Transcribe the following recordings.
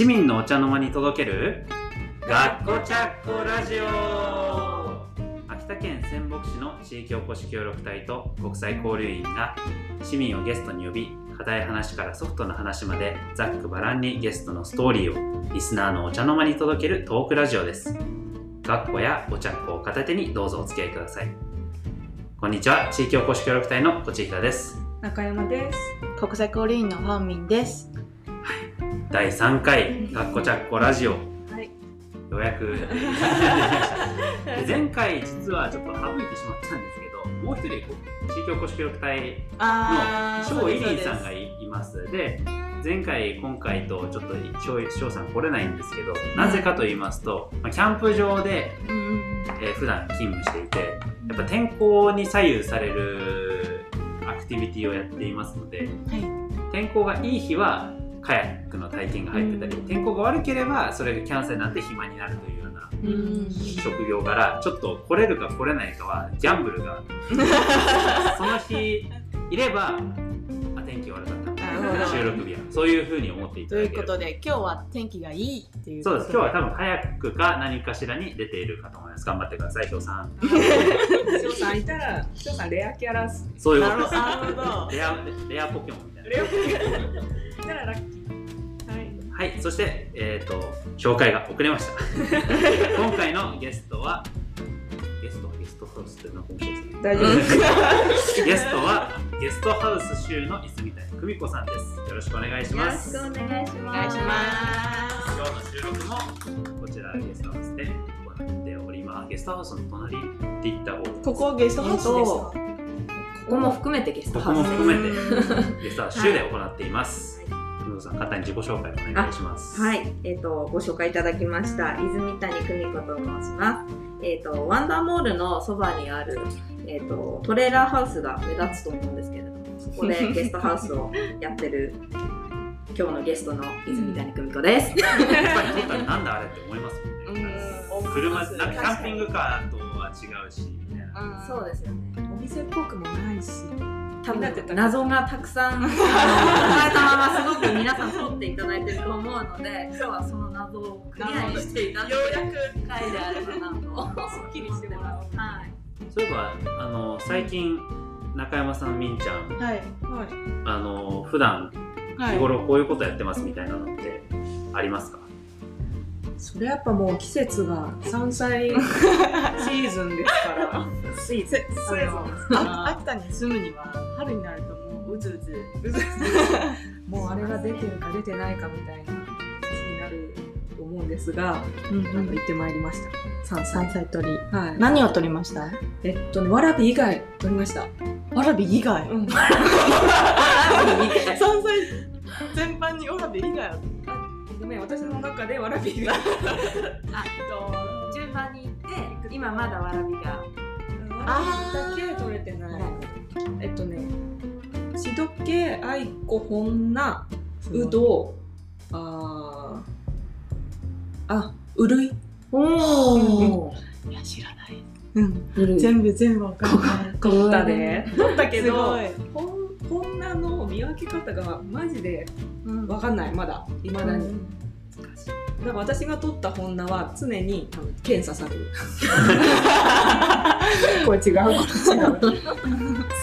市民のお茶の間に届ける学校チャッコラジオ秋田県仙北市の地域おこし協力隊と国際交流員が市民をゲストに呼び硬い話からソフトな話までざっくばらんにゲストのストーリーをリスナーのお茶の間に届けるトークラジオです学校やお茶っ子を片手にどうぞお付き合いくださいこんにちは地域おこし協力隊のこちひらです中山です。国際交流員のファンミンです。第3回学校チャッコラジオ。はい。ようやく。で前回実はちょっと省いてしまったんですけどもう一人こう地域おこし協力隊あの翔イリンさんがいいます。で前回今回とちょっと翔翔さん来れないんですけどなぜかと言いますと、まあ、キャンプ場で、うんうんえー普段勤務していてやっぱ天候に左右されるアクティビティをやっていますのでは天候がいい日はカヤックの体験が入ってたり、うん。天候が悪ければそれがキャンセルになって暇になるというような職業柄ちょっと来れるか来れないかはギャンブルが その日いればあ天気悪かった。収録日はそういうふうに思っていたということで今日は天気がいいっていうそうです。今日は多分カヤックか何かしらに出ているかと思います。頑張ってくださいひょうさん。翔さんいたら、翔さんレアキャラっす。そういうこと。ですなるなるほど。レアレアポケモンみたいな。レアキャラ。いたらラッキー。はい。はい、そして、えっ、と、紹介が遅れました。今回のゲストは、ゲストはゲストハウスってなんか面白いですね。大丈夫です。ゲストは、ゲストハウス州の泉谷久美子さんです。よろしくお願いしよろします。くお願いしおます。今日の収録も、こちらゲストハウスで行っております。ゲストハウスの隣って言った方ここはゲストハウスですここも含めてゲストここもハウス含めて、ゲストハウス州で行っています。久美子さん、簡単に自己紹介お願いします。はい、えっ、と、ご紹介いただきました。泉谷久美子と申します。えっ、と、ワンダーモールのそばにある、えっ、と、トレーラーハウスが目立つと思うんですけれども、そこで ゲストハウスをやってる、今日のゲストの泉谷久美子です。やっぱり撮ったらなんだあれって思いますもんね。うん車、なんかキャンピングカーとは違うし、みたいな。そうですよね。お店っぽくもないし。多分謎がたくさん 抱えたまますごく皆さん通っていただいてると思うので今日はその謎をクリアにしていただくようや回であればなとすっきりしてもらおう。はい。そういえば、あの、最近、中山さん、みんちゃん、はい。はい。あの、普段、はい日頃こういうことやってますみたいなのってありますか？それやっぱもう季節が山菜 シーズンですから。シーズン。シーズンですあ秋田に住むには春になるともううずうずうずうずもうあれが出てるか出てないかみたいな感じになると思うんですが、うんなんか行ってまいりました。山菜。山菜採りはい。何を取りました？えっとね、わらび以外取りました。わらび以外うん。山菜全般にわらび以外ごめん、私の中でわらび以外。あ順番に行って今まだわらびがあーだけ取れてない。えっとね、しどけ、あいこ、ほんな、うど、あー、あ、うるい。おお いや知らないうん全全部全部わかんない取ったで。取ったけすどほん、なの見分け方がマジでうんわかんない、まだ。いまだに。うんだから私が取った本名は常にあの検査される。これ違う。捨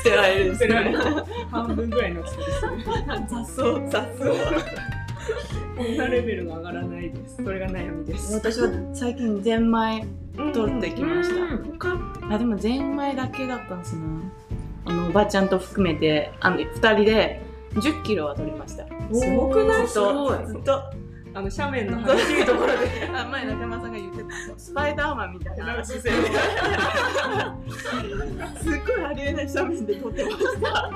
てられるんですね。半分ぐらいの人です。雑草。雑こんなレベルが上がらないです。それが悩みです。私は最近ゼンマイ取ってきました他あでもゼンマイだけだったん。ですねあのおばちゃん。と含めてあの2人で1 0キロは取りましたすごくないずっとずっとあの斜面の激しいところで。あ前中山さんが言ってたスパイダーマンみたいな すっ姿勢ごいありえない斜面で撮ってました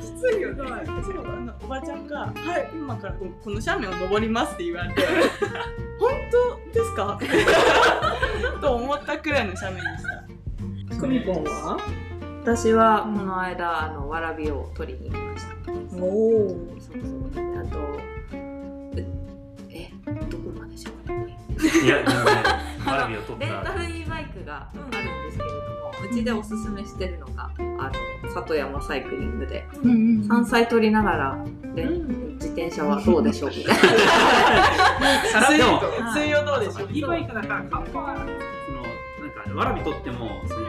きついよね。私があのおばちゃんが「はい今からここの斜面を登ります」って言われて「本当ですか?」と思ったくらいの斜面でしたクミポンは？私はこの間あのわらびを取りに行きましたおお。そうそうであといや、全然、わらびを取レンった。タル e バイクがあるんですけれども、うちでおすすめしてるのが、あの里山サイクリングで。うんうん。山菜取りながらで、うん。自転車はどうでしょう？みたいな。さらでも水曜どうでしょう？e バイクだからカッパはそのなんかわらび取ってもその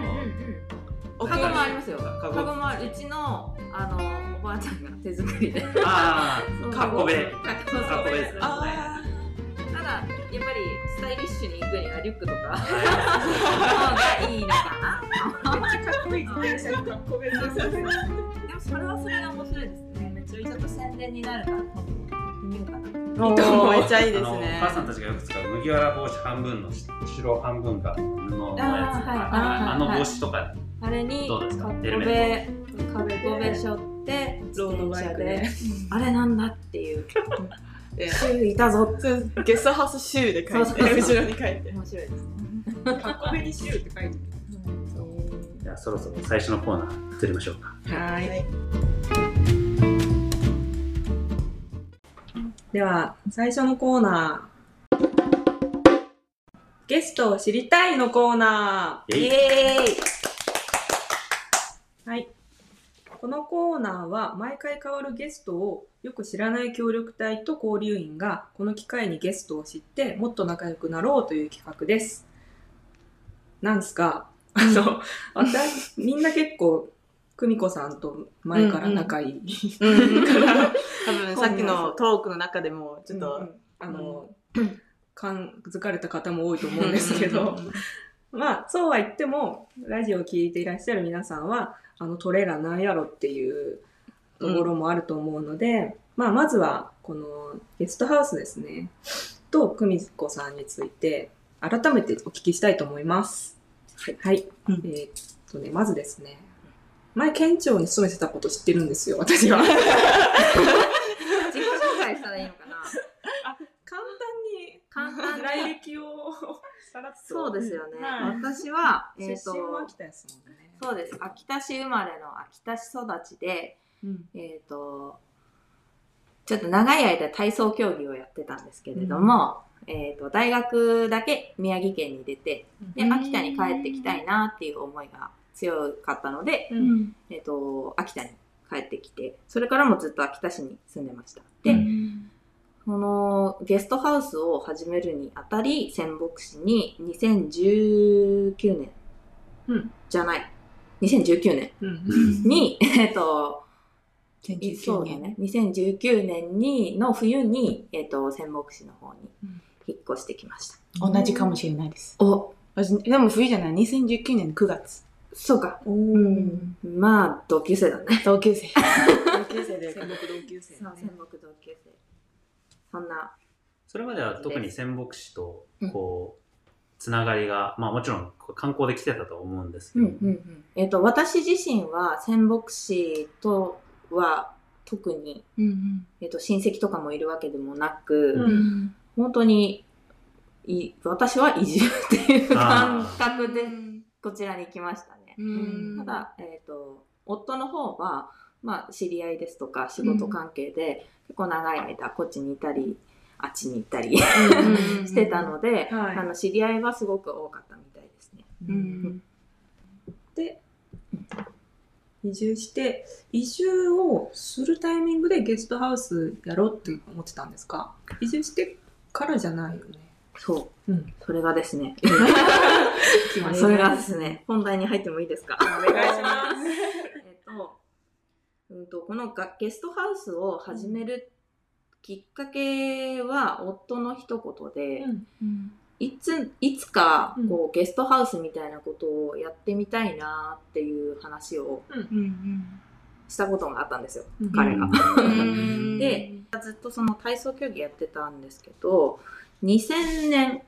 カゴもありますよ。カゴも。うちのあのおばあちゃんが手作りで。ああカッコベ。カッコカッコベですね。あただやっぱりスタイリッシュに行くにはリュックとか方がいいのかな。めっちゃかっこいい自転車のかっこいいですね。でもそれはそれで面白いですね。めっちゃちょっと宣伝になるから多分行ってみようかな。ーいいと思ちゃいいですあのねお母さんたちがよく使う麦わら帽子半分の後ろ半分が布のやつあーはいはいあの帽子とかあれにどうですかルコメッコベ背負ってロードバイクであれなんだっていう でシューいたぞゲストハウスシューで書いて後ろに書いて面白いですね。かっこべにシューって書いてじゃあそろそろ最初のコーナー移りましょうかる。はい。はいでは、最初のコーナー。ゲストを知りたいのコーナイエイイエーイー。はい。このコーナーは毎回変わるゲストをよく知らない協力隊と交流員がこの機会にゲストを知ってもっと仲良くなろうという企画です。なんですかあの、私、みんな結構、久美子さんと前から仲いい。うん。多分さっきのトークの中でもちょっと、うんあの、感づかれた方も多いと思うんですけど、まあ、そうは言っても、ラジオを聞いていらっしゃる皆さんは、あの、トレーラーなんやろっていうところもあると思うので、まあ、まずは、このゲストハウスですね、と、久美子さんについて、改めてお聞きしたいと思います。はい。うん。えーっとね、まずですね、前、県庁に勤めてたこと知ってるんですよ、私は。自己紹介したらいいのかな？簡単に簡単に。来歴をさらっと。そうですよね。はい私は、え出っ、と身は秋田ですもんねそうです。秋田市生まれの秋田市育ちで、うん。えっ、と、ちょっと長い間体操競技をやってたんですけれども、えっ、と、大学だけ宮城県に出て、で、うん。秋田に帰ってきたいなっていう思いが強かったので、うん。えっ、と、秋田に帰ってきて、それからもずっと秋田市に住んでました。で、うん。このゲストハウスを始めるにあたり、仙北市に2019年、うん。じゃない、2019年うん。に、えっと、2019そうだね、2019年にの冬に、えっと、仙北市の方にうん。引っ越してきました。同じかもしれないです。お、私でも冬じゃない？2019年9月。そうか。おー。まあ、同級生だね。同級生。同級生で。戦国同級生そう、仙北同級生。そんな、それまでは特に仙北市とうん。こうつながりが、まあもちろん観光で来てたと思うんですけど、うんうんうん。えっと、私自身は仙北市とは特に、うんえっと、親戚とかもいるわけでもなく、うんうん。本当にい、私は移住っていう感覚でこちらに来ましたね。うん。ただ、えっ、と、夫の方は、まあ、知り合いですとか、仕事関係で、結構長い間、こっちにいたり、あっちに行ったりしてたので、はい。あの、知り合いはすごく多かったみたいですね。うん。で移住して移住をするタイミングでゲストハウスやろうって思ってたんですか？移住してからじゃないよね。そう。うん。それがですね、それがですね、本題に入ってもいいですか？お願いします。えっと、うんと、このがゲストハウスを始めるきっかけは、夫の一言で、うんいつ、いつかうん、こう、ゲストハウスみたいなことをやってみたいなっていう話をうん。したことがあったんですよ、うん。彼が。うん。で、ずっとその体操競技やってたんですけど、2000年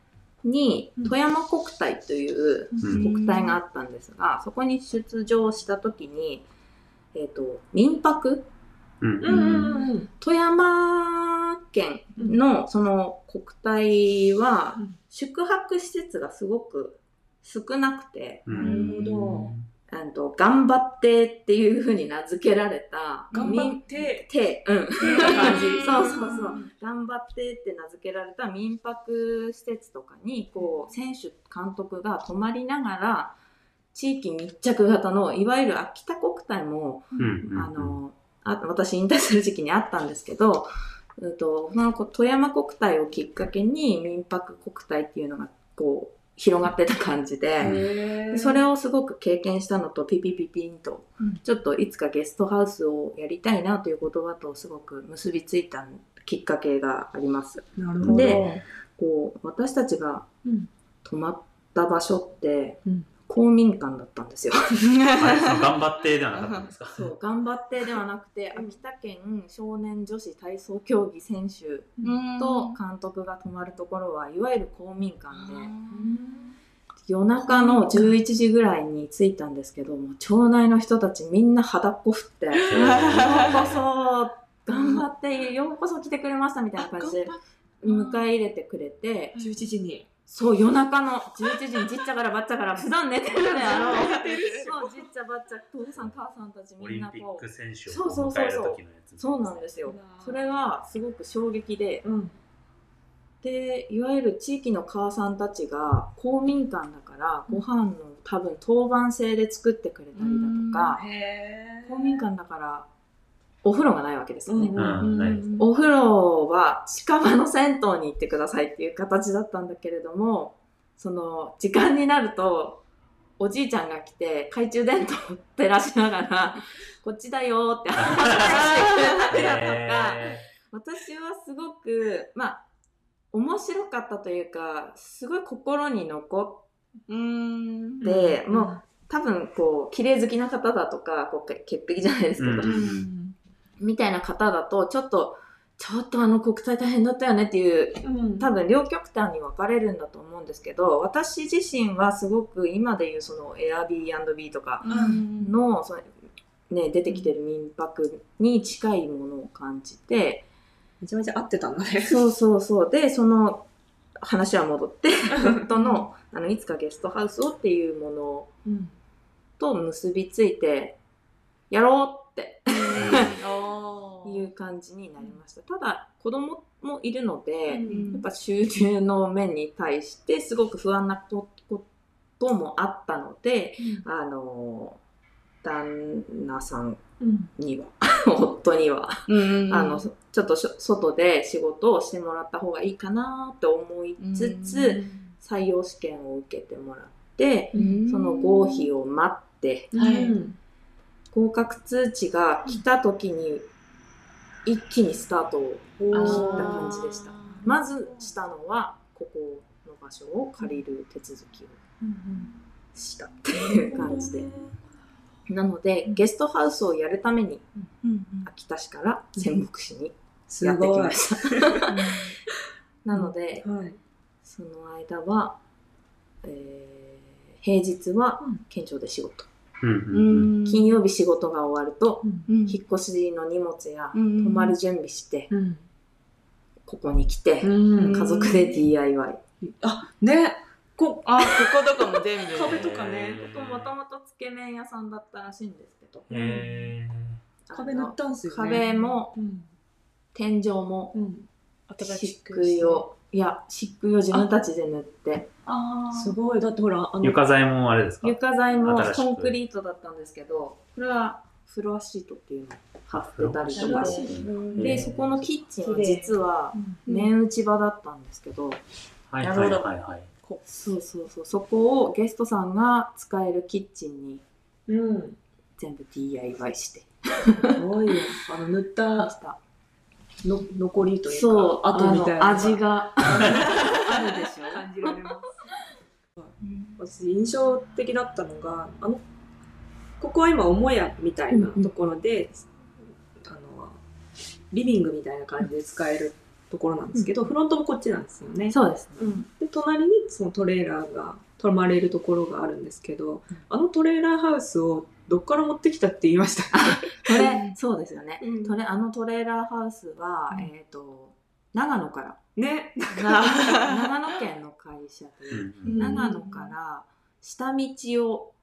に富山国体といううん。国体があったんですが、そこに出場した時に、えっ、と、民泊？うんうんうんうん。富山県のその国体はうん。宿泊施設がすごく少なくて、うん。なるほあの頑張ってっていう風に名付けられた頑張って。て、うん。そうそうそう。頑張ってって名付けられた民泊施設とかに、こう、選手、監督が泊まりながら、地域密着型の、いわゆる秋田国体も、うん。うん。あの、あ私引退する時期にあったんですけど、うんと、その富山国体をきっかけに民泊国体っていうのがこう広がってた感じで、でそれをすごく経験したのとピピピピンと、うん。ちょっといつかゲストハウスをやりたいなという言葉とすごく結びついたきっかけがあります。でこう私たちがうん。泊まった場所って、うん公民館だったんですよ。頑張ってではなかったんですか？そう頑張ってではなくて秋田県少年女子体操競技選手と監督が泊まるところはいわゆる公民館で夜中の11時ぐらいに着いたんですけどもう町内の人たちみんな肌っこ振って「ようこそ頑張ってようこそ来てくれました」みたいな感じで迎え入れてくれて11時に。そう夜中の11時にじっちゃからばっちゃから普段寝てるねあのそうじっちゃばっちゃ父さん母さんたちオリンピッみんなこうク選手そうそを迎えるう。そうそう時のやつ。そうなんですよ。それがすごく衝撃で。うん。でいわゆる地域の母さんたちが公民館だからご飯の多分当番制で作ってくれたりだとかへ公民館だからお風呂がないわけですよね、お風呂は近場の銭湯に行ってくださいっていう形だったんだけれどもその時間になるとおじいちゃんが来て懐中電灯を照らしながら こっちだよって話してくれたりだとか、へ私はすごくまあ面白かったというかすごい心に残うん。って、もう多分こう綺麗好きな方だとかこうけ潔癖じゃないですけど、うんみたいな方だとちょっとちょっとあの国体大変だったよねっていううん多分両極端に分かれるんだと思うんですけど私自身はすごく今でいうその Airbnb とかうんのその、ね、出てきてる民泊に近いものを感じてめちゃめちゃ合ってたんだね。そうそうそうでその話は戻って 夫のあのいつかゲストハウスをっていうものうん。と結びついてやろうっていう感じになりました。ただ子供もいるので、うん。やっぱ収入の面に対してすごく不安なこともあったので、あの旦那さんうん。に は夫には、うん。あのちょっと外で仕事をしてもらった方がいいかなと思いつつ、採用試験を受けてもらって、うん。その合否を待ってはいうん合格通知が来た時に一気にスタートをお切ったー感じでした。まずしたのはここの場所を借りる手続きをしたっていう感じで。なのでゲストハウスをやるためにうん秋田市から仙北市にすやってき。ました。なのではい。その間は、えー平日はうん県庁で仕事、金曜日仕事が終わるとうん引っ越しの荷物やうん泊まる準備してうん。ここに来てうん。家族で DIY あ、ね。こ、あこことかも全部。壁とかね。もともとつけ麺屋さんだったらしいんですけど。へ壁塗ったんすよね。壁もうん。天井もうん。漆喰をいや漆喰を自分たちで塗って。あすごい。だってほら、あの、床材もあれですか？床材もコンクリートだったんですけどこれはフロアシートっていうのを貼ってたりとか。フロアシーでそこのキッチンは実はうん。麺打ち場だったんですけどはいはいはいはい。そうそうそう。そこをゲストさんが使えるキッチンにうん。全部 DIY して。すごい。よ。あの、塗ったの残りというか、そう後みたいな。あの味。が あるでしょ感じられます。私、印象的だったのが、あの、ここは今、母屋みたいなところで、あの、リビングみたいな感じで使えるところなんですけど、フロントもこっちなんですよね。そうですねうん、で隣にそのトレーラーが泊まれるところがあるんですけど、うんあのトレーラーハウスをどっから持ってきたって言いましたっこれそうですよね。け、うん。トレあのトレーラーハウスは、うん。えっ、と長野から。ね。長野県の会社で、うん。うん。長野から下道を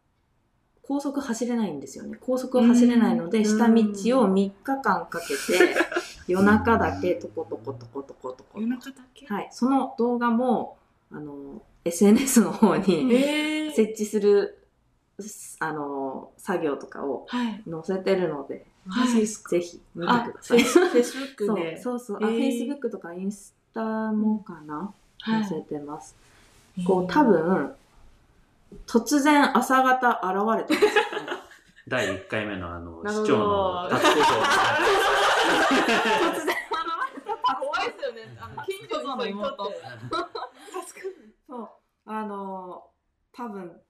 高速走れないんですよね。高速を走れないので、うん。下道を3日間かけて 夜中だけトコトコトコトコトコ。夜中だけ？はい、その動画もあの SNS の方にえ設置するあの作業とかをはい。載せてるのでマジですかぜひ見てあください。フェイスブックそうでそうそう、あ、えー。Facebook とかインスタもかな、はい。載せてます。こう、多分、突然朝方現れてます。第1回目のあの、市長のタツコ突然現れた。怖いですよね。あの近所の人にとって。そう、あのー、多分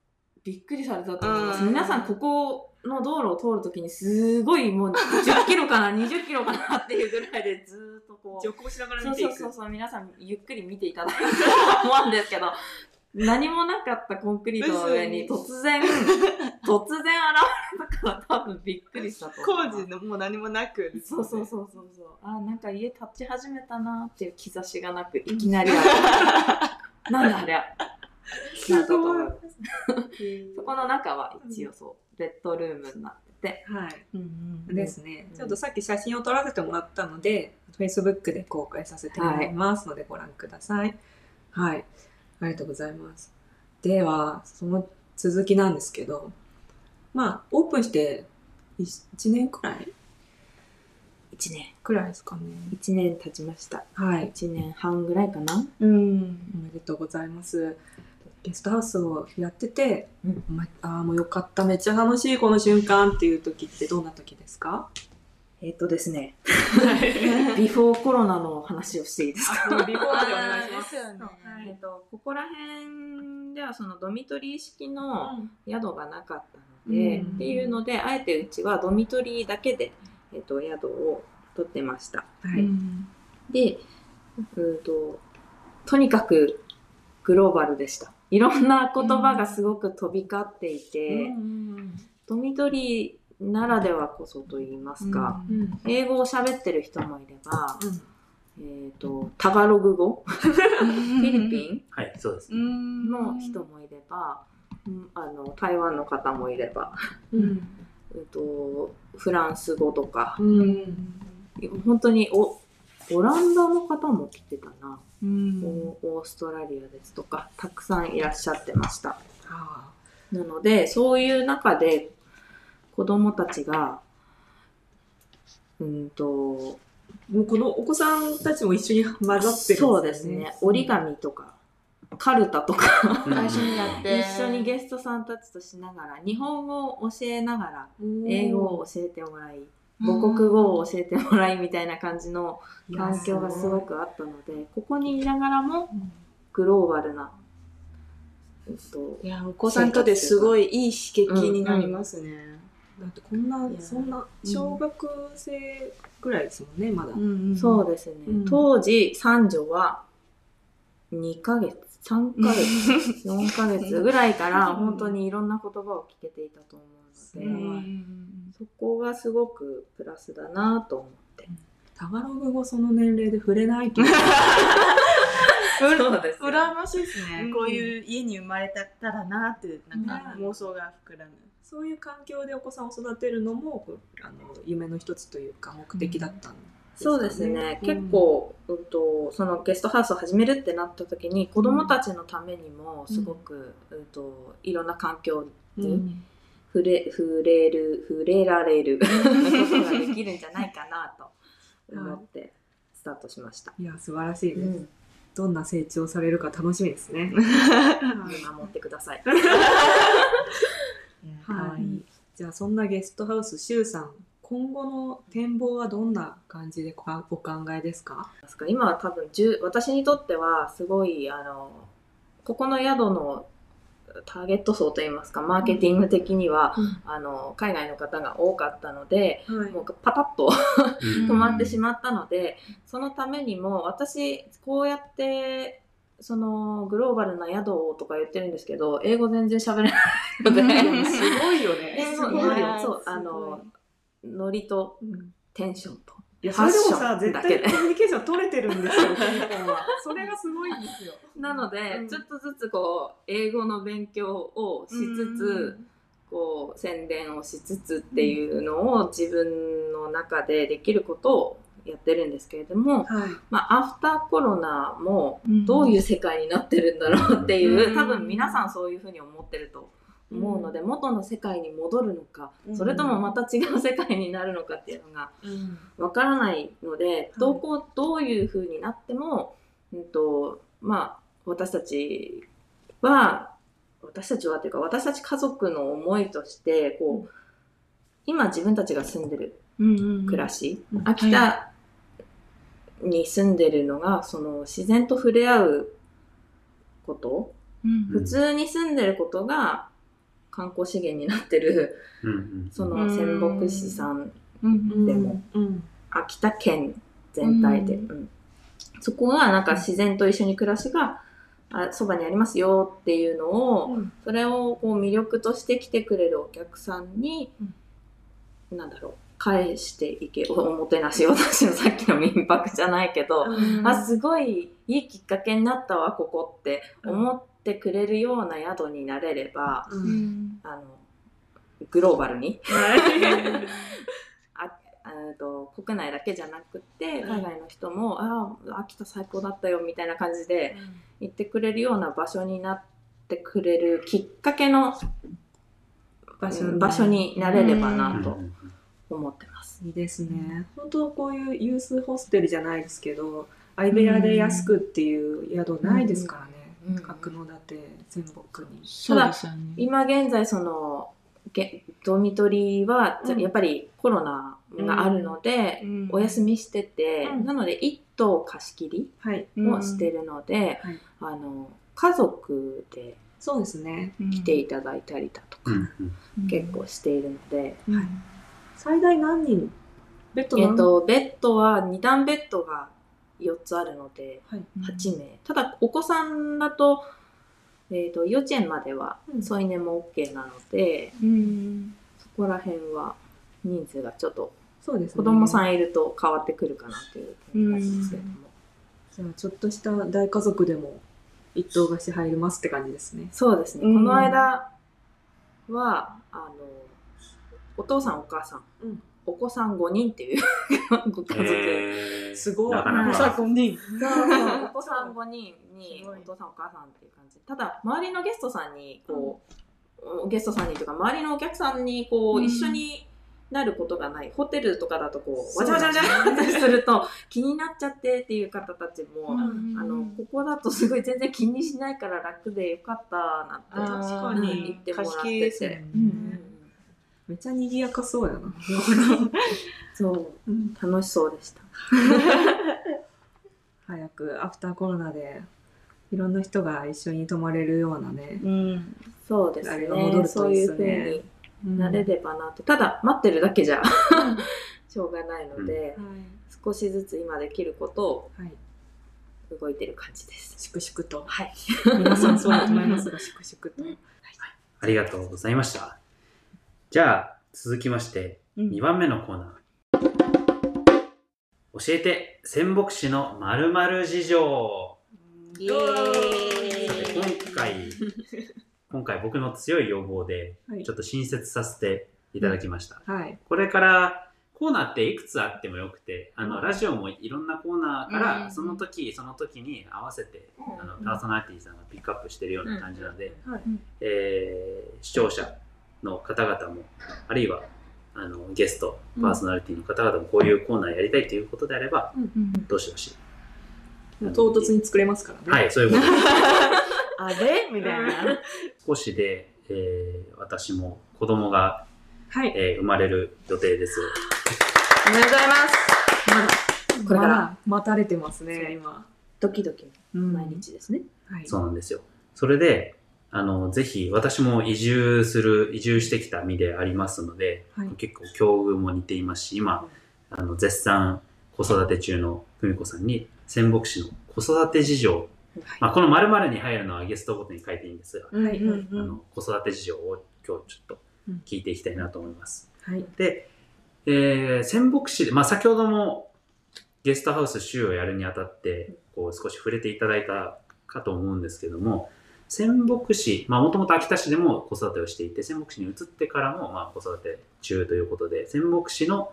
びっくりされたと思います。うん皆さん、ここの道路を通るときに、すごいもう10キロかな、20キロかなっていうぐらいで、ずーっとこう。徐行しながらそう見ていくそうそうそう、皆さん、ゆっくり見ていただいたと思うんですけど、何もなかったコンクリートの上に突然、突然現れたから多分びっくりしたと。工事のもう何もなくそうそうそうそうそう。あ、なんか家建ち始めたなっていう兆しがなく、いきなり。なんだあれは。なったと思い。ます。そこの中は一応そう、ベッドルームになってて。はい。うんですね、ちょっとさっき写真を撮らせてもらったので Facebook で公開させてもらいますのでご覧ください。はい、ありがとうございます。ではその続きなんですけどまあオープンして1年くらい？1年。くらいですかね。1年経ちました。はい。1年半ぐらいかな。うん。おめでとうございますゲストハウスをやってて、うん。まああもうよかっためっちゃ楽しいこの瞬間っていう時ってどんな時ですか？えっとですね、ビフォーコロナの話をしていいですか？ビフォーでお願いしますですよね。えっと、ここら辺ではそのドミトリー式の宿がなかったので、うん。っていうのであえてうちはドミトリーだけで、えっと、宿を取ってました。はい、で、うんと、とにかくグローバルでした。いろんな言葉がすごく飛び交っていて、ドミトリーならではこそと言いますか、うん英語を喋ってる人もいれば、えっ、と、タガログ語？フィリピン？はい、そうです。ンの人もいれば、うんあの台湾の方もいれば、うん。えっとフランス語とか、うん。本当におオランダの方も来てたな、うん。オオーストラリアですとかたくさんいらっしゃってました。あなのでそういう中で子供たちがうんともうこのお子さんたちも一緒に混ざってるんですよね。そうですね。折り紙とかカルタとかうん。最初にやって。一緒にゲストさんたちとしながら日本語を教えながら英語を教えてもらい母国語を教えてもらいみたいな感じの環境がすごくあったのでここにいながらもグローバルな、えっと、いやお子さんにとってすごいいい刺激になりますね。だってこんなそんな小学生ぐらいですもんねまだ。そうですね、うん。当時三女は2ヶ月3ヶ月 4ヶ月ぐらいから本当にいろんな言葉を聞けていたと思うので、そこがすごくプラスだなと思って。タガログ語その年齢で触れないと。そうですよ羨ましいですね、うんこういう家に生まれたらなっていうなんかうん。妄想が膨らむ。そういう環境でお子さんを育てるのもあの夢の一つというか目的だったんですかそうですね、うん。結構、うんと、そのゲストハウスを始めるってなった時に子供たちのためにもすごく、うんと、いろんな環境にうん触れ触れる触れられる ことができるんじゃないかなと思ってスタートしました。いや素晴らしいです、うんどんな成長されるか楽しみですね。見守ってください。はい。じゃあそんなゲストハウスシュウさん今後の展望はどんな感じでおお考えですか？今は多分私にとってはすごいあのここの宿のターゲット層といいますかマーケティング的には、うん。あの海外の方が多かったのではい。もうパタッとう ん 止まってしまったので、そのためにも私こうやってそのグローバルな宿をとか言ってるんですけど英語全然喋れないので、うん。すごいよね。そうあのノリとうん。テンションといやそれでもさ絶対コミュニケーション取れてるんですよ。それがすごいんですよ。なので、うんちょっとずつこう英語の勉強をしつつ、こう宣伝をしつつっていうのを自分の中でできることをやってるんですけれども、はい。まあ、アフターコロナもどういう世界になってるんだろうっていう、うん多分皆さんそういうふうに思ってると思うので、元の世界に戻るのか、うん。それともまた違う世界になるのかっていうのがわからないので、どうこうどういう風になっても、うんとまあ、私たちは私たちはというか私たち家族の思いとしてこう、今自分たちが住んでる暮らし、うん。秋田に住んでるのがその自然と触れ合うこと、普通に住んでることが観光資源になってるうんうん。その仙北市さんうんでも。うん秋田県全体で、うん。うん。そこはなんか自然と一緒に暮らしがあそばにありますよっていうのを、うん。それをこう魅力として来てくれるお客さんに、なんだろう返していけおおもてなし。私のさっきの民泊じゃないけど、あすごいいいきっかけになったわここって思ってくれるような宿になれれば、うん。あのグローバルに。はい。あと国内だけじゃなくって海外の人も「ああ秋田最高だったよ」みたいな感じで言ってくれるような場所になってくれるきっかけの場所うん場所になれればうんなとうん。思ってます。いいですね。本当こういうユースホステルじゃないですけど、相部屋で安くっていう宿ないですからね。うん角館、仙北に。そうですよね。今現在そのげドミトリーは、やっぱりコロナがあるので、うん。お休みしてて、うん。なので一棟貸し切りはい。をしてるので、はい。あの家族でそうですね。来ていただいたりだとか、うんうん。結構しているので、はい。最大何人？ベッド何えっと、ベッドは2段ベッドが4つあるのではい。8名、ただお子さんだと,、えっと幼稚園まではうん添い寝も OK なので、うん。そこら辺は人数がちょっとそうですね。子供さんいると変わってくるかなという感じですけれども、じゃあちょっとした大家族でも一棟貸し入りますって感じですね。そうですね、うんこの間はあのお父さんお母さん、うんお子さん5人っていう ご家族、すごい。なかなはいか。さこに。そうそう。お子さん5人にお父さんお母さんっていう感じ。ただ周りのゲストさんにこう、ゲストさんにというか周りのお客さんにこう、うん一緒になることがない。ホテルとかだとこうわちゃわちゃわちゃってすると気になっちゃってっていう方たちも、うんあのここだとすごい全然気にしないから楽でよかったなって確かうんに言ってもらってて。ですもんうんめっちゃ賑やかそうやな。そううん楽しそうでした早くアフターコロナでいろんな人が一緒に泊まれるようなね。うん。そうですあれが戻るとねそういいふうねになれればなとただ待ってるだけじゃ しょうがないので、はい。少しずつ今できることをはい。動いてる感じです粛々と。はい皆さんそうだと思いますが、粛々と。ありがとうございました。じゃあ、続きまして、うん2番目のコーナー。教えて、仙北市の〇〇事情。今回、今回僕の強い要望で、はいちょっと新設させていただきました。はい。これからコーナーっていくつあってもよくて、あの、うんラジオもいろんなコーナーかうんら、その時その時に合わせて、あの、パーソナリティさんがピックアップしてるような感じなので、はい。えー視聴者の方々も、あるいは、あの、ゲスト、パーソナリティの方々もこういうコーナーやりたいということであれば、どしどし。唐突に作れますからね。はい、そういうことです。あれ？みたいな。少しで、えー私も子供が、はい。えー生まれる予定です。おめでとうございますまだ、これから待たれてますね、今。ドキドキうん毎。日ですね、はい。そうなんですよ。それで、あの、ぜひ、私も移住する、移住してきた身でありますので、はい結構境遇も似ていますし、今、あの、絶賛子育て中の久美子さんに、仙北市の子育て事情、まあ、この〇〇に入るのはゲストごとに書いていいんですが、はい。はい。あの子育て事情を今日ちょっと聞いていきたいなと思います。はい。で、えー、仙北市で、まあ、先ほどもゲストハウス週をやるにあたって、こう少し触れていただいたかと思うんですけども、仙北市、まあ、もともと秋田市でも子育てをしていて、仙北市に移ってからも、まあ、子育て中ということで、仙北市の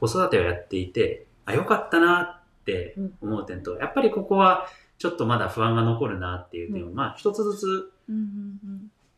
子育てをやっていて、あ、よかったなって思う点と、やっぱりここはちょっとまだ不安が残るなっていう点を、まあ、一つずつ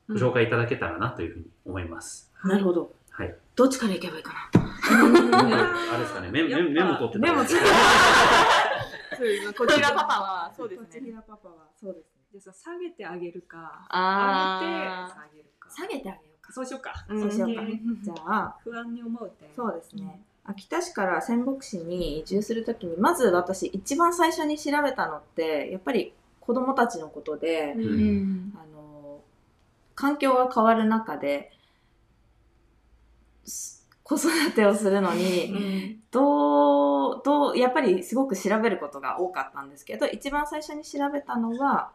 ご紹介いただけたらなというふうに思います。なるほど。はい。どっちから行けばいいかな？あれですかね、メメメモ取ってたメモ方がいいですか？そうですこちらパパはそうですね。パパはそうですね。でさ下げてあげるかあ上げてー下げるか。下げてあげようか。そうしようか。うんそうしようか。うんじゃあ、不安に思う点そうですね。秋田市から仙北市に移住するときに、まず私一番最初に調べたのって、やっぱり子供たちのことで、うんうん。あの、環境が変わる中で、す子育てをするのに、どう、どう、やっぱりすごく調べることが多かったんですけど、一番最初に調べたのは、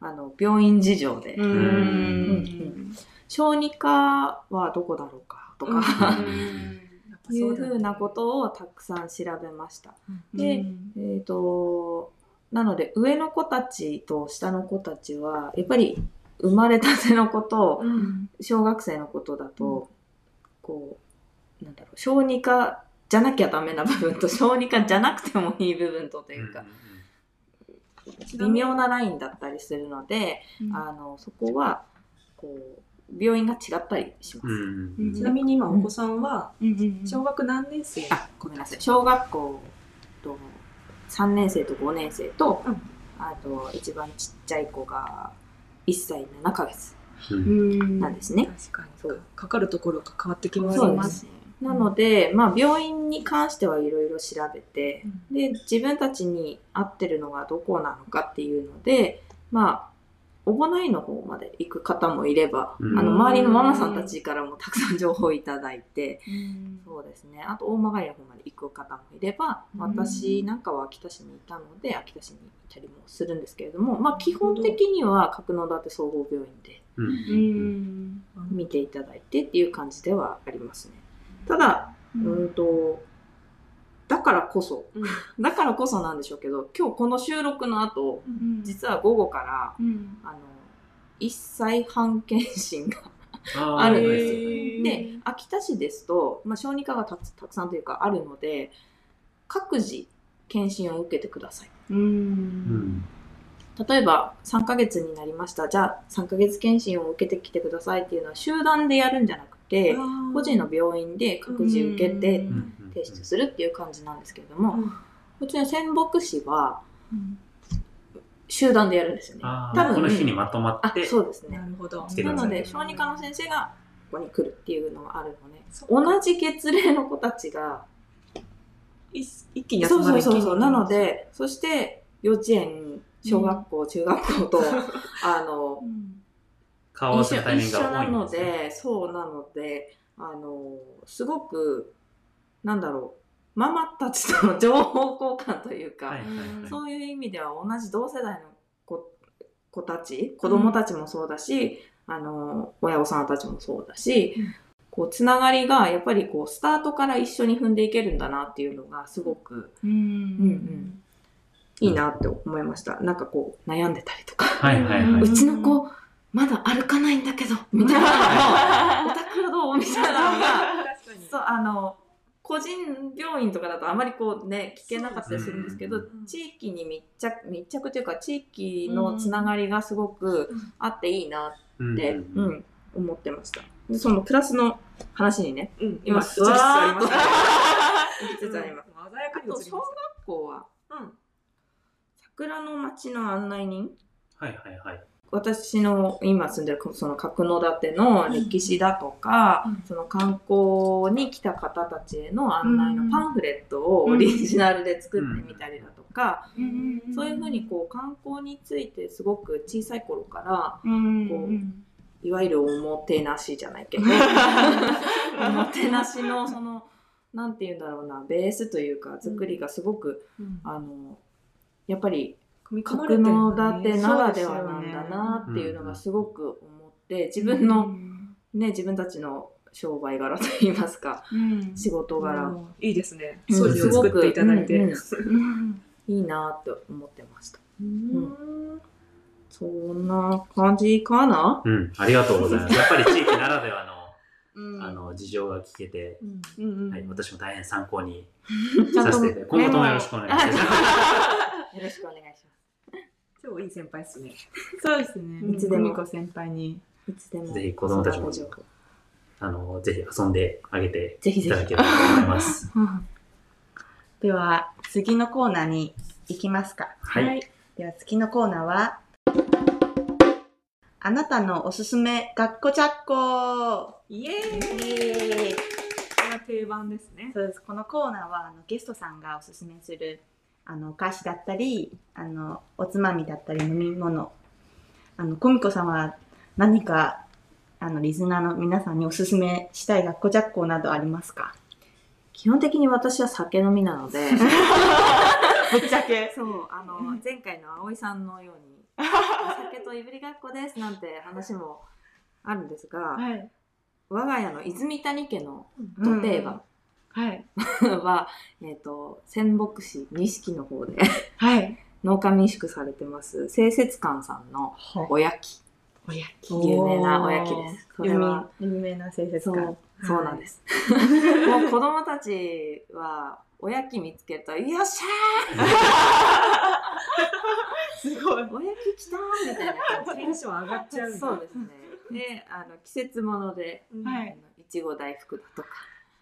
あの、病院事情で、うん。うん。小児科はどこだろうかとか、うん。うんいうふうなことをたくさん調べました。でえっ、と、なので上の子たちと下の子たちは、やっぱり生まれたての子とうん。小学生のことだと、こう、なんだろう、小児科じゃなきゃダメな部分と小児科じゃなくてもいい部分とというか、微妙なラインだったりするので、あの、そこは、こう、病院が違ったりします。うん。うんちなみに今お子さんはうん小学何年生？あ、ごめんなさい。小学校と3年生と5年生と、うんあと一番ちっちゃい子が1歳7ヶ月うん。うんなんですね。確かに。そう。かかるところが変わってきますね。なので、まあ、病院に関してはいろいろ調べて、で、自分たちに合ってるのがどこなのかっていうので、まあ、小保内の方まで行く方もいれば、うん。あの、周りのママさんたちからもたくさん情報をいただいて、そうですね。あと、大曲の方まで行く方もいれば、うん。私なんかは秋田市にいたので、秋田市にいたりもするんですけれども、まあ、基本的には角館総合病院で見ていただいてっていう感じではありますね。ただ、うん。と、だからこそ、だからこそなんでしょうけど、今日この収録の後、実は午後から、うん。あの、1歳半検診が あるんですよ。で、秋田市ですと、まあ、小児科がたくたくさんというかあるので、各自検診を受けてください。ううん。ん例えば3ヶ月になりました。じゃあ3ヶ月検診を受けてきてくださいっていうのは集団でやるんじゃなくて、個人の病院で各自受けて提出するっていう感じなんですけれども、うちの仙北市は集団でやるんですよね。あ多分ーこの日にまとまあって、そうですね。な。るほど。なので、小児科の先生がここに来るっていうのがあるので、そ同じ月齢の子たちが、一一気に集そうまるそうそう。そう、なので、そして幼稚園、小学校、中学校と、あの、顔合わ一緒せのタイミン一緒なグが多いんのですね。で、そうなので、あの、すごく、なんだろう、ママたちとの情報交換というか、はいはいはい。そういう意味では同じ同世代の子子たち、子供たちもそうだし、あの、親御さんたちもそうだし、うんこう、つながりが、やっぱりこう、スタートから一緒に踏んでいけるんだなっていうのが、すごくうん。うんうん。いいなって思いました。なんかこう、悩んでたりとか、はいはいはい。うちの子、まだ歩かないんだけど、みたいな。のを、お宅どうみたいなのが、そう、あの、個人病院とかだとあまりこうね、聞けなかったりするんですけど、地域に密着、密着というか、地域のつながりがすごくあっていいなって、ううんん、思ってました。で、そのクラスの話にね、うん。今、今移り つつあります。ね行きつつありあと小学校は、うん桜の町の案内人？はいはいはい。私の今住んでるその角館の歴史だとか、うん。その観光に来た方たちへの案内のパンフレットをオリジナルで作ってみたりだとか、そういうふうにこう観光についてすごく小さい頃からうん。こういわゆるおもてなしじゃないけど おもてなしのそのなんて言うんだろうなベースというか作りがすごく、うん。あのやっぱり組み込まれ角てるんだね。館ならではなんだなっていうのがすごく思って自分の、ね、自分たちの商売柄といいますか仕事柄、うん。いいですね。うん。掃除を作っていただいて。いいなって思ってました。うん。そんな感じかな？うん、ありがとうございます。やっぱり地域ならでは うん。の、あの、事情が聞けて、うん。はい、私も大変参考に させていただいて、今後ともよろしくお願いします。よろしくお願いします超いい先輩っすねそうですね。いつでも久美子先輩に。いつでもぜひ子供たちもあの、ぜひ遊んであげてぜひぜひいただければと思います。では、次のコーナーに行きますか。はい。では、次のコーナーは、あなたのおすすめ学校チャッコイエーイこれが定番ですね。そうです。このコーナーは、あのゲストさんがおすすめする、あの、お菓子だったり、あの、おつまみだったり、飲み物。あの、コミコさんは何か、あの、リズナーの皆さんにおすすめしたい学校チャッコなどありますか？基本的に私は酒飲みなので ぶっちゃけ。そうあの前回の葵さんのように「お酒といぶりがっこです」なんて話もあるんですが、はい。我が家の泉谷家のど定番はい。は、えっと仙北市錦の方ではい。農家民宿されてます清節館さんのおやきおやき。有名なおやきですそれは有名な清節感そう。なんです、もう子供たちはおやき見つけると「よっしすごい。ゃーおやき来た!」みたいなテンション上がっちゃうそうですね。で、あの季節もので、はいあのいちご大福だとか、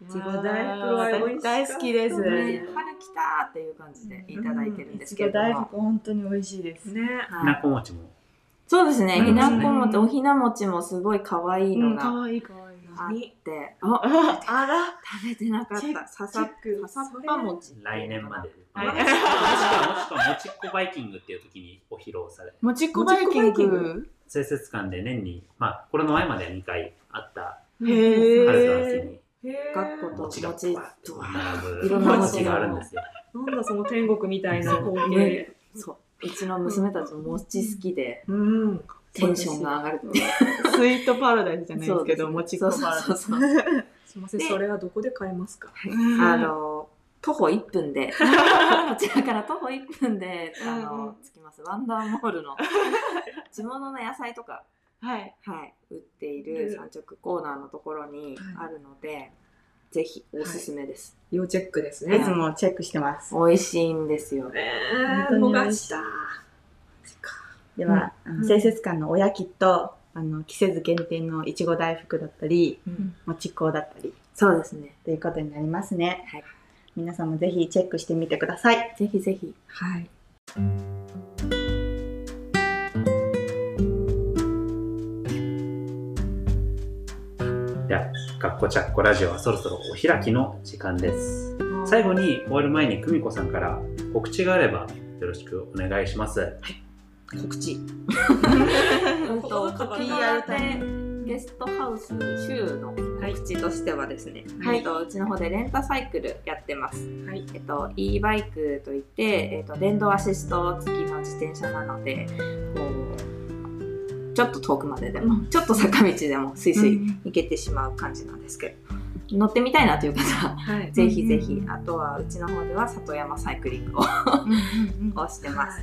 いちご大福は美味し大好きです。春来たっていう感じでいただいてるんですけれども、大福本当に美味しいです。ね。ひなはいこ餅も。そうですね。うんひなこ餅、おひな餅もすごい可愛いのが可愛い可愛いあにって、あ、ああら。食べてなかった。ささクささっぱ餅。来年まで。はいもしくは、もしくは、もちっこバイキングっていう時にお披露され、もちっこバイキンもちっこバイキング。清節館で年に、まあ、これの前まで2回あったへ春と秋え。に学校と餅がいろんな餅餅があるんですよ。なんだその天国みたいな光景ね。そう。うちの娘たちも餅好きで、うん。テンションが上がる。スイートパラダイスじゃないですけど、もちっこパラダイス。そうそうそうそうすみません、でそれはどこで買えますか？あの、徒歩1分で、こちらから徒歩1分で、あのん、着きます。ワンダーモールの地物の野菜とか、はい。はい、売っている産直コーナーのところにあるので、ぜひおすすめです。要チェックですいね。つもチェックしてます。美味しいんですよ。えー、本当に美逃味した。では、あの清節館のおやきと、あの、季節限定のいちご大福だったり、うんもちっこだったり、そうですね。ということになりますね。はい皆さんもぜひチェックしてみてください。ぜひぜひ。はい。では、学校チャッコラジオはそろそろお開きの時間です。最後に終わる前に久美子さんから告知があればよろしくお願いします。告知。うんと、PR でゲストハウス週の告知としてはですね、はいえっと、うちの方でレンタサイクルやってます。はい。えっと、e バイクといって、えっと、電動アシスト付きの自転車なので、こう、ちょっと遠くまででも、ちょっと坂道でもスイスイ行けてしまう感じなんですけど、乗ってみたいなという方は、はい。ぜひぜひ、あとはうちの方では里山サイクリングを をしてます。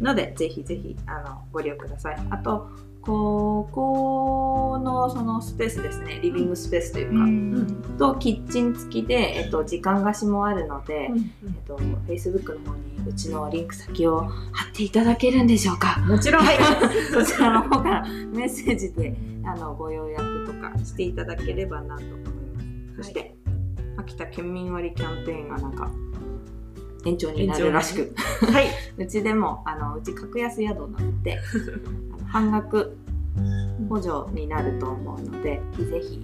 ので、ぜひぜひ、あの、ご利用ください。あと、ここのそのスペースですね、リビングスペースというか、うん。と、キッチン付きで、えっと、時間貸しもあるので、うんえっと、Facebook の方にうちのリンク先を貼っていただけるんでしょうか？もちろん。はい、そちらの方からメッセージであのご予約とかしていただければなと思います。そして、秋田県民割キャンペーンがなんか延長になるらしく、はい。うちでもあのうち格安宿なので 半額補助になると思うので、ぜひ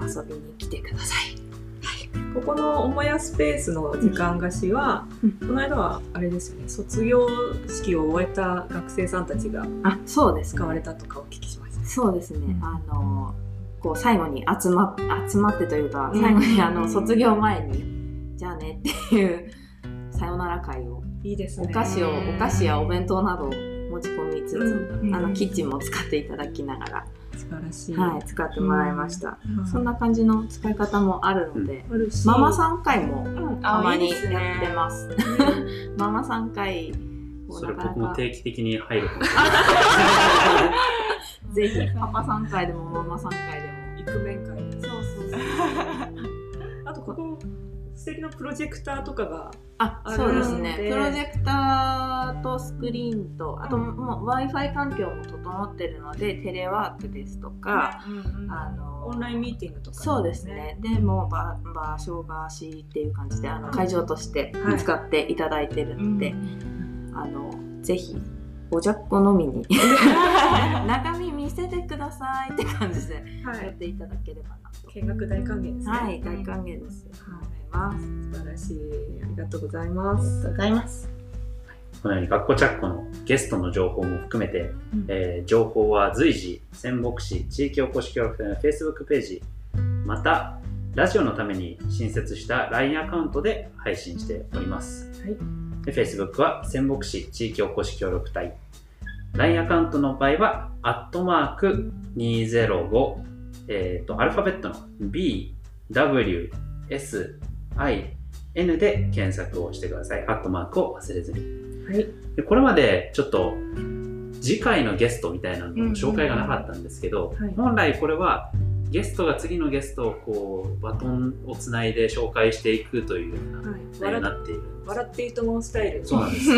遊びに来てください。ここの母屋スペースの時間貸しは、うん。この間はあれですよね、卒業式を終えた学生さんたちがあ、そうですね。使われたとかお聞きしました。そうですね、うん。あのこう最後に集ま集まってというかうん。最後にあの卒業前にじゃあねっていうさよなら会をいいですね。お菓子をお菓子やお弁当などを持ち込みつつ、うんあのキッチンも使っていただきながら、素晴らしい。はい、使ってもらいました、うん。そんな感じの使い方もあるので、あるし。ママさん会もうん。たまにやってます。ママさん会をそれ僕も定期的に入るかもし ぜひパパさん会でもママさん会でも。イクメン会的なプロジェクターとかがああそうですね。プロジェクターとスクリーンとあともう w i f i 環境も整ってるのでテレワークですとか、あのオンラインミーティングとか、そうですね。でもう場場所貸しっていう感じであの会場としてはい。使っていただいてるので、あのぜひおじゃっこ飲みに 中身見せてくださいって感じではい、やっていただければなと。見学大歓迎ですね。はい、大歓迎です。はい、素晴らしい。ありがとうございます。ございます。このように学校チャッコのゲストの情報も含めて、うん。えー情報は随時仙北市地域おこし協力隊の Facebook ページまたラジオのために新設した LINE アカウントで配信しております、はい。で Facebook は仙北市地域おこし協力隊。LINE アカウントの場合はアットマーク205えっ、とアルファベットの BWSIN で検索をしてくださいアットマークを忘れずにはい。でこれまでちょっと次回のゲストみたいなのの紹介がなかったんですけど、はい本来これはゲストが次のゲストをこうバトンをつないで紹介していくというようなはに笑なっている笑っていいと思うスタイル。そうなんです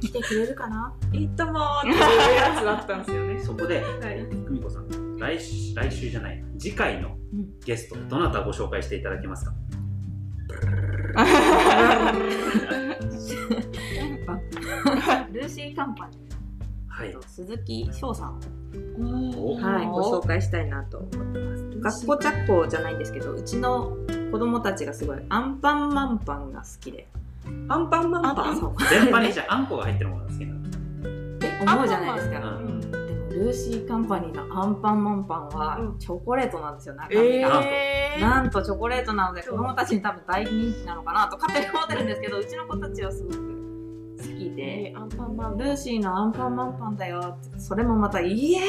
来てくれるかな？いいともーっていうやつだったんですよね。そこではい。久美子さん来週来週じゃない次回のゲストどなたご紹介していただけますか？ルーシーカンパニはいーと鈴木翔さんおはい、ご紹介したいなと思ってます。学校チャッコじゃないんですけど、うちの子供たちがすごいアンパンマンパンが好きで。アンパンマンパン？全般にじゃああんこが入ってるものが好きなのって思うじゃないですか。ううんルーシーカンパニーのアンパンマンパンはうん。チョコレートなんですよ、中身えが。ー、なんとチョコレートなので子供たちに多分大人気なのかなと勝手に思ってるんですけどうちの子たちはすごく好きで。えーアンパンマン。ルーシーのアンパンマンパンだよってそれもまたイエテ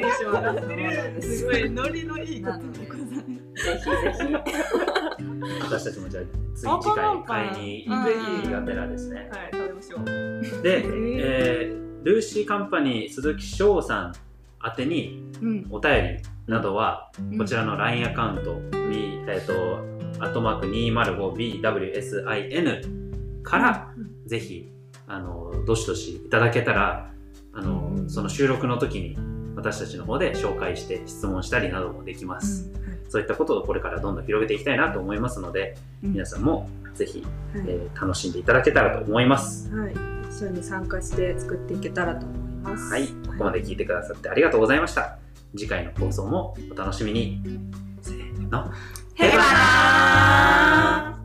ンション上がってる。すすごいノリのいいなのでーイぜひぜひ私たちもじゃあ次回買いに。がてらですね、はい、食べましょう。で、ー。えールーシーカンパニー鈴木翔さん宛てにうん。お便りなどは、こちらの LINE アカウント、B えっ、と、アットマーク 205BWSIN から、ぜひ、あの、どしどしいただけたら、あの、うん。その収録の時に私たちの方で紹介して質問したりなどもできます。そういったことをこれからどんどん広げていきたいなと思いますので、うん皆さんもぜひ、はいえー楽しんでいただけたらと思います。はい、一緒に参加して作っていけたらと思います。はい、ここまで聞いてくださってありがとうございました。次回の放送もお楽しみに。せーの。ヘバナー